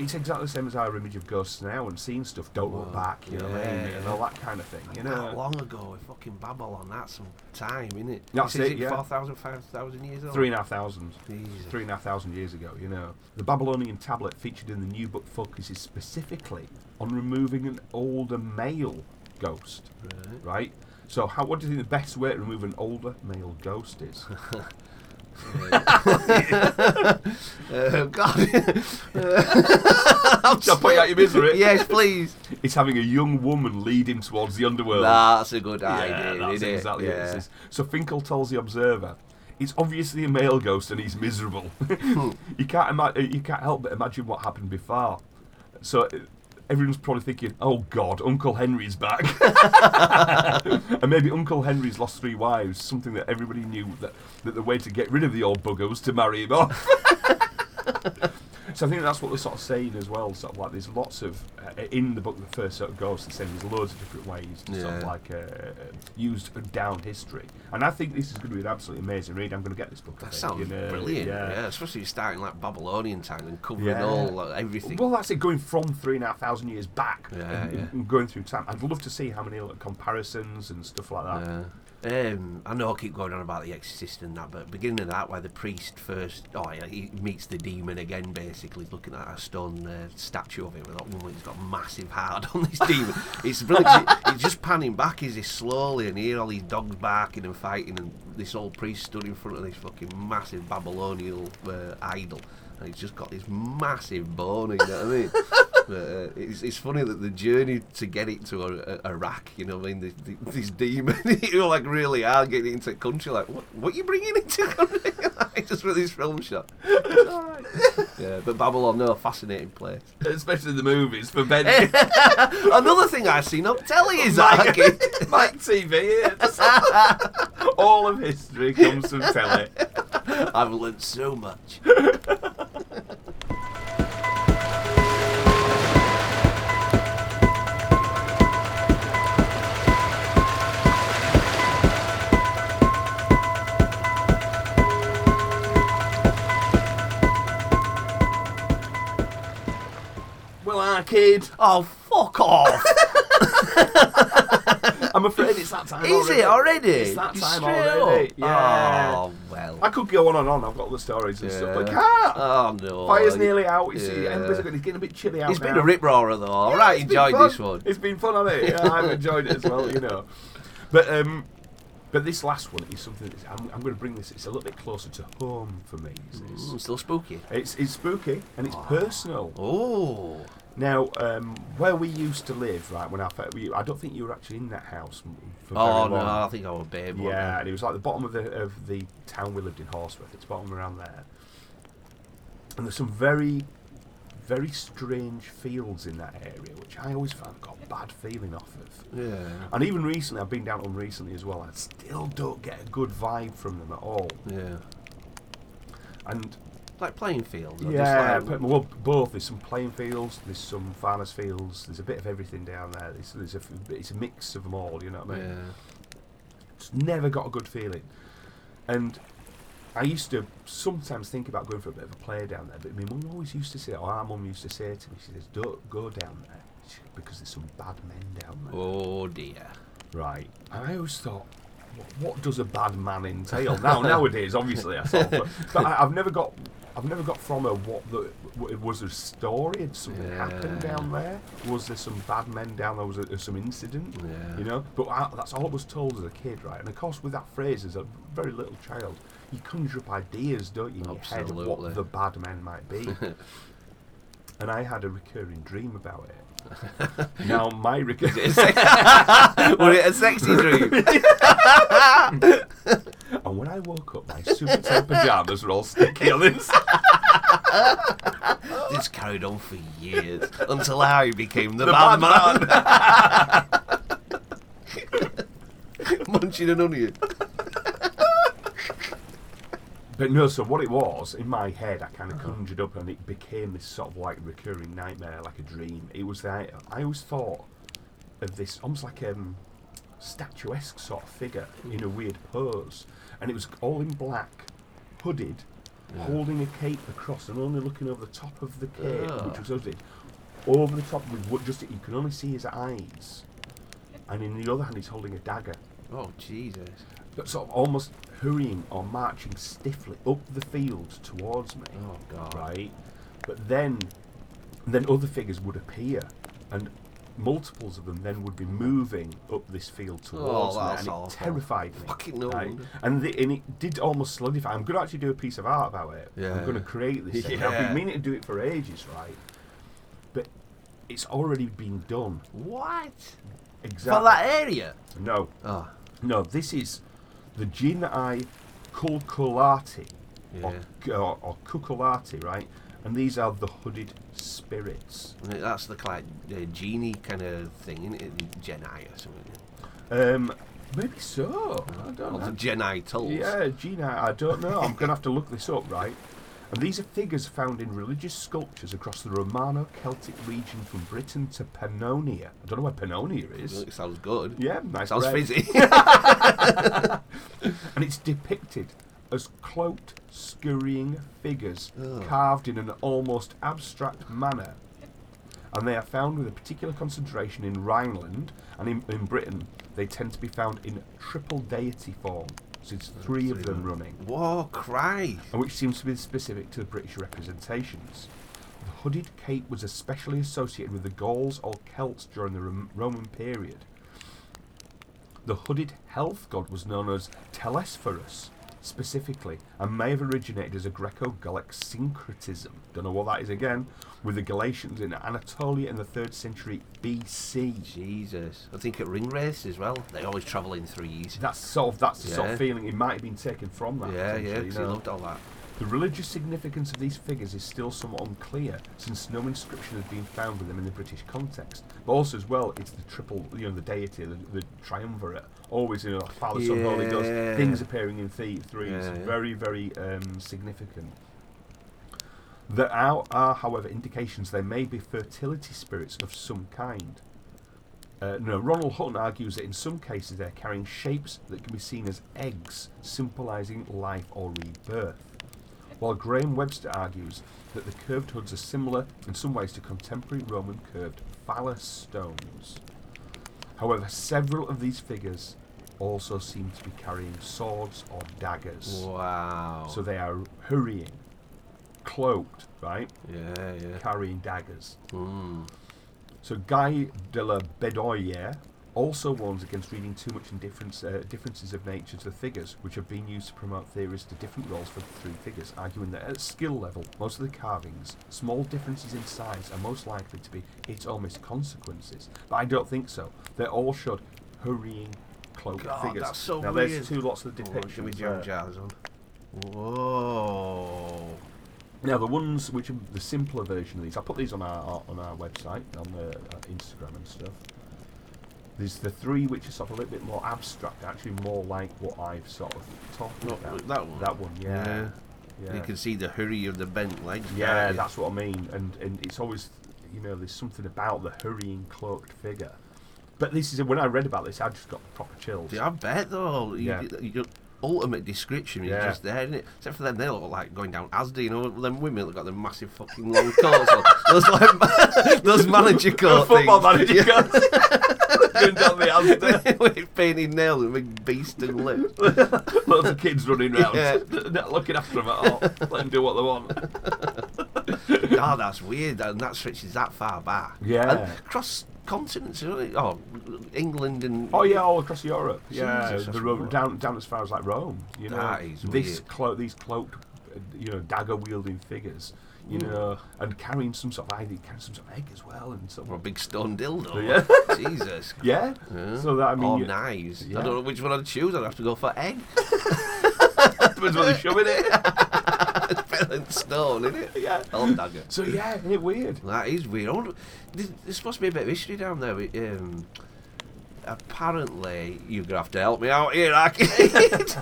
it's exactly the same as our image of ghosts now and seeing stuff. Don't look back, you know what I mean, yeah, and all that kind of thing. You That know, long ago, with fucking Babylon, that's some time, innit? That's is it, it yeah. 4,000, 5,000 years old? three and a half thousand. Jesus. Three and a half thousand years ago, you know. The Babylonian tablet featured in the new book focuses specifically on removing an older male ghost, Right. right? So, how? What do you think the best way to remove an older male ghost is? Uh, God. Shall I out your misery? yes, please. It's having a young woman lead him towards the underworld. That's a good idea. yeah, that's exactly yeah. it. It's So Finkel tells the observer, "It's obviously a male ghost, and he's miserable. you can't ima- uh, you can't help but imagine what happened before. So." Everyone's probably thinking, "Oh God, Uncle Henry's back," and maybe Uncle Henry's lost three wives. Something that everybody knew that, that the way to get rid of the old bugger was to marry him off. So I think that's what we're sort of saying as well. Sort of like there's lots of uh, in the book, the first sort of ghost. They're saying there's loads of different ways to sort of Yeah. like uh, used down history. And I think this is going to be an absolutely amazing read. I'm going to get this book. I That think, sounds you know, brilliant. Yeah. especially starting like Babylonian time and covering Yeah. all like, everything. Well, that's it. Going from three and a half thousand years back Yeah, and, yeah. and going through time. I'd love to see how many like, comparisons and stuff like that. yeah. Um, I know I keep going on about the Exorcist and that, but beginning of that, where the priest first, oh yeah, he meets the demon again, basically looking at a stone uh, statue of him, and oh, he's got massive heart on this demon. It's brilliant. Just panning back as he slowly, and you hear all these dogs barking and fighting, and this old priest stood in front of this fucking massive Babylonian uh, idol, and he's just got this massive bone. You know what I mean? But, uh, it's, it's funny that the journey to get it to a, a, Iraq, you know, what I mean, this, this demon, you're like really are getting into the country. Like, what, what are you bringing into the country? Just for this film shot. It's all right. yeah, but Babylon, no, fascinating place. Especially the movies for Ben. Another thing I've seen on telly is Mike. Mike TV. All of history comes from telly. I've learnt so much. Arcade, Oh, fuck off! I'm afraid it's that time Is already. it already? It's that time already. up? Yeah. Oh, well. I could go on and on. I've got all the stories and stuff. But I can't. Oh, no. Fire's nearly out. You see, embers are getting, a bit chilly out It's been a rip roarer, though. All right, it's been enjoyed this one. It's been fun, hasn't it? Yeah, I've enjoyed it as well, you know. But um, but this last one is something. That's, I'm, I'm going to bring this. It's a little bit closer to home for me. Mm, still spooky. It's it's spooky and it's personal. Oh. Now, um, where we used to live, right? When I we, I don't think you were actually in that house for Oh, no. I think I was a babe. Yeah, and it was like the bottom of the of the town we lived in, Horsforth. It's bottom around there, and there's some very, very strange fields in that area, which I always found got a bad feeling off of. Yeah. And even recently, I've been down to them recently as well. I still don't get a good vibe from them at all. Yeah. And Like playing fields. yeah, Just like, but- well, both. There's some playing fields. There's some farmers' fields. There's a bit of everything down there. There's, there's a, it's a mix of them all. You know what I mean? yeah. Just never got a good feeling. And I used to sometimes think about going for a bit of a play down there, but my mum always used to say, or our mum used to say to me, she says, "Don't go down there because there's some bad men down there." Oh, dear. Right. And I always thought, what, what does a bad man entail? now nowadays, obviously, I thought, but, but I, I've never got. I've never got from her what the what, was there a story had something happened down there. Was there some bad men down there was there some incident? Yeah. you know but I, that's all I was told as a kid right? And of course with that phrase as a very little child you conjure up ideas don't you in your head of what the bad men might be. And I had a recurring dream about it. Now my recurring Was it a sexy dream? And when I woke up, my super tight pajamas were all sticky on inside. this carried on for years until I became the, The bad, bad man. Munching an onion. But no, so what it was, in my head, I kind of conjured up and it became this sort of like recurring nightmare, like a dream. It was that I always thought of this almost like a um, statuesque sort of figure in a weird pose. And it was all in black, hooded, Yeah. holding a cape across and only looking over the top of the cape, which was hooded. Over the top with what just, you can only see his eyes. And in the other hand, he's holding a dagger. Oh, Jesus. but sort of almost hurrying or marching stiffly up the field towards me. Oh, God. Right? But then then other figures would appear and multiples of them then would be moving up this field oh, towards me Oh, that's and it awful. terrified me. Fucking no right? And, the, and it did almost solidify. I'm going to actually do a piece of art about it. Yeah. I'm going to create this thing. I've been meaning to do it for ages, right? But it's already been done. What? Exactly. For that area? No. Oh, No, this is the Genii Cucullati, yeah. or, or, or Cucullati, right? And these are the hooded spirits. That's the like uh, genie kind of thing, isn't it? Jedi or something. Um, maybe so. I don't know. Jedi tools. Yeah, genie. I don't know. I'm going to have to look this up, right? And these are figures found in religious sculptures across the Romano Celtic region from Britain to Pannonia. I don't know where Pannonia is. It sounds good. Yeah, nice. Sounds bread. fizzy. and it's depicted as cloaked, scurrying figures Ugh. carved in an almost abstract manner. and they are found with a particular concentration in Rhineland, and in, in Britain they tend to be found in triple deity form. So it's three of them running, Whoa, Christ. and which seems to be specific to the British representations. The hooded cape was especially associated with the Gauls or Celts during the Roman period. The hooded health god was known as Telesphorus, specifically, and may have originated as a Greco-Gallic syncretism. Don't know what that is again. With the Galatians in Anatolia in the third century BC. Jesus. I think at ring race as well. They always travel in threes. That's sort of that's the sort of feeling it might have been taken from that. Yeah, yeah, potentially, 'cause you he loved all that. The religious significance of these figures is still somewhat unclear, since no inscription has been found with them in the British context. But also, as well, it's the triple, you know, the deity, the, the triumvirate. Always, you know, Father, Son, Holy Ghost. Things appearing in the threes. Yeah, yeah. Very, very um, significant. There are, are, however, indications there may be fertility spirits of some kind. Uh, no, Ronald Hutton argues that in some cases they're carrying shapes that can be seen as eggs, symbolising life or rebirth. While Graham Webster argues that the curved hoods are similar in some ways to contemporary Roman curved phallus stones. However, several of these figures also seem to be carrying swords or daggers. Wow. So they are hurrying, cloaked, right? yeah, yeah. Carrying daggers. Mm. So Guy de la Bedoyere also warns against reading too much in difference, uh, differences of nature to the figures, which have been used to promote theories to different roles for the three figures, arguing that at skill level, most of the carvings, small differences in size are most likely to be hit or miss consequences. But I don't think so. They're all showed hurrying cloaked God, figures. that's so now weird. there's two lots of Oh, depictions. give me there. Joe Jazz on. Whoa. Now the ones which are the simpler version of these, I put these on our on our website, on the uh, Instagram and stuff. There's the three which are sort of a little bit more abstract, actually more like what I've sort of talked What, about. that one? That one, yeah, yeah. You can see the hurry of the bent legs. yeah, that's what I mean. And and it's always, you know, there's something about the hurrying cloaked figure. But this is when I read about this, I just got proper chills. Yeah, I bet though. You, Yeah. you, your ultimate description is Yeah. just there, isn't it? Except for them, they look like going down Asda. You know, them women that got the massive fucking long coats on. Those like those manager coat football things. manager coats. Going down the Asda. With painted nails and big beast and lips. Lots of kids running around, Yeah. not looking after them at all. Let them do what they want. oh, that's weird. And that stretches that far back. Yeah. And across continents, isn't it? Oh, England and. Oh yeah, all across Europe. Yeah, Jesus, the Ro- weird. down down as far as like Rome. You know, That is this weird. clo- these cloaked, uh, you know, dagger wielding figures. You Mm. know, and carrying some sort of I carrying some sort of egg as well, and sort Or a of, big stone dildo. Yeah. Jesus. yeah. So that I mean, or you- knives. I don't know which one I'd choose. I'd have to go for egg. depends what they're shoving it. it's better than stone, isn't it? yeah. Or dagger. So yeah, isn't it weird? That is weird. I wonder- There's, there's supposed to be a bit of history down there. with, Um, apparently, you're gonna have to help me out here, Aki.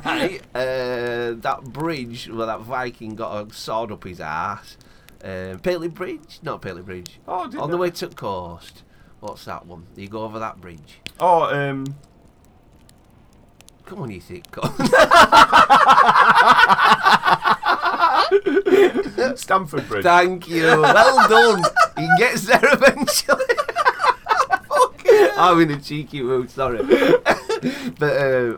Right, uh, that bridge where that Viking got a sword up his ass. Um, Paley Bridge, not Paley Bridge. Oh, On the way to coast. What's that one? You go over that bridge. Oh, um, Come on, you thick Stamford Bridge. Thank you. Well done. He gets there eventually. I'm in a cheeky mood, sorry. but uh,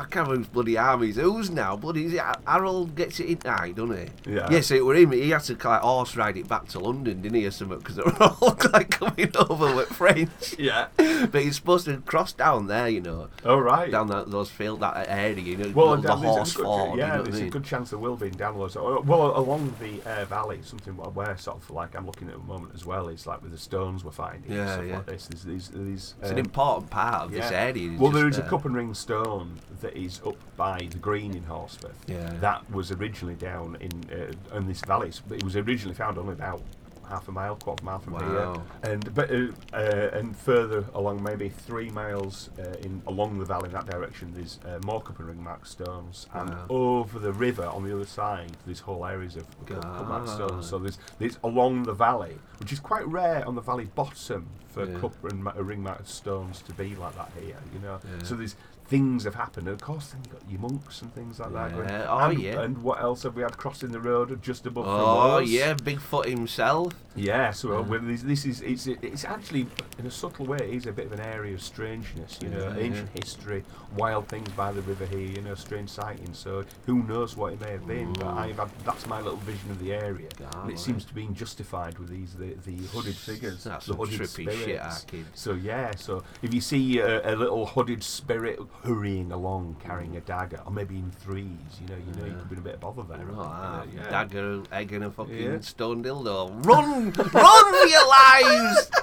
I can't remember whose bloody armies. Who's now? Bloody is it Harold gets it in eye, doesn't he? Yeah. Yes, it were him. He had to like horse ride it back to London, didn't he, or something? Because they were all like coming over with French. yeah. But he's supposed to cross down there, you know, Oh right. down that, those field that area, you know, Well, the, a horse good- ford. yeah, you know I there's a mean? good chance there will be in down those. uh, Well, along the Aire Valley, something where- sort of like I'm looking at the moment as well is like with the stones we're finding, and Yeah, stuff yeah. like this. There's these, these. It's an um, important part of this area. Well, there is a uh, cup and ring stone that is up by the green in Horsforth. Yeah. That was originally down in uh, in this valley. but It was originally found only about half a mile, quarter mile from Wow. here, and but uh, uh, and further along, maybe three miles uh, in along the valley in that direction, there's uh, more cup and ring marked stones, and Wow. over the river on the other side, there's whole areas of cup cup marked God. stones. So there's there's along the valley, which is quite rare on the valley bottom for Yeah. cup and ma- ring marked stones to be like that here. You know, Yeah. so there's things have happened. And of course, then you've got your monks and things like that. Yeah. Oh, and, yeah. And what else have we had crossing the road just above from Oh yeah, Bigfoot himself. Yeah, so uh, well, this, this is it's it's actually in a subtle way it is a bit of an area of strangeness, you know, Yeah, ancient history, wild things by the river here, you know, strange sightings. So who knows what it may have been? But I've had, that's my little vision of the area, Ah, and it seems to be justified with these the, the hooded figures, That's the hooded trippy shit, spirits. kid. So yeah, so if you see a, a little hooded spirit hurrying along carrying a dagger, or maybe in threes, you know, you know, you could be in a bit of bother there. Oh, you know, yeah. Dagger, egg, and a fucking Yeah. stone dildo. Run! run for your lives!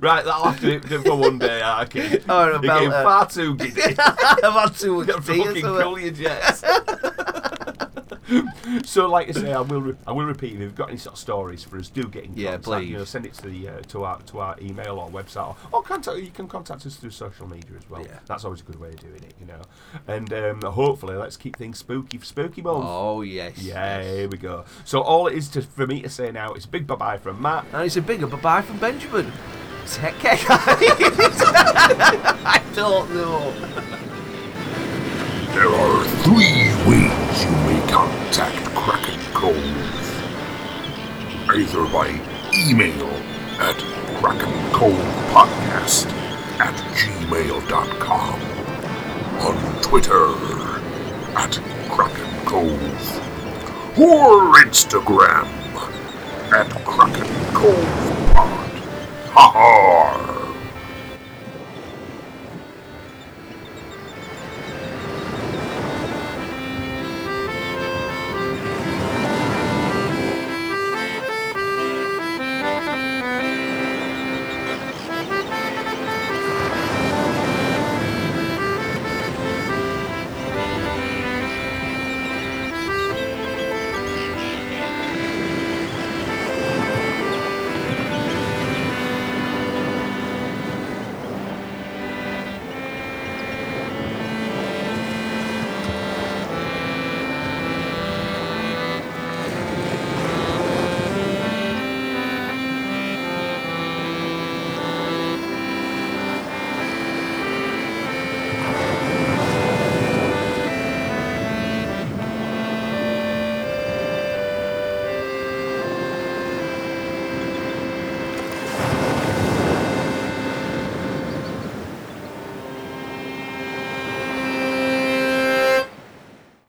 Right, that'll have to do for one day, Arky. Or You're getting uh, far too giddy. I've had too much Got tea or fucking cool your jets. so, like I say, I will. Re- I will repeat. If you've got any sort of stories for us, do get in Yeah, contact. You know, send it to the uh, to our to our email or website, or, or contact. You can contact us through social media as well. Yeah. That's always a good way of doing it. You know, and um, hopefully, let's keep things spooky for Spooky Month. Oh, yes. Yeah, yes. here we go. So all it is to, for me to say now is a big bye bye from Matt. And it's a bigger bye bye from Benjamin. Take care. I don't know. There are three ways you may contact Kraken Cove. Either by email at krakencovepodcast at gmail.com, on Twitter at Kraken Cove, or Instagram at Kraken Cove Pod. Ha ha!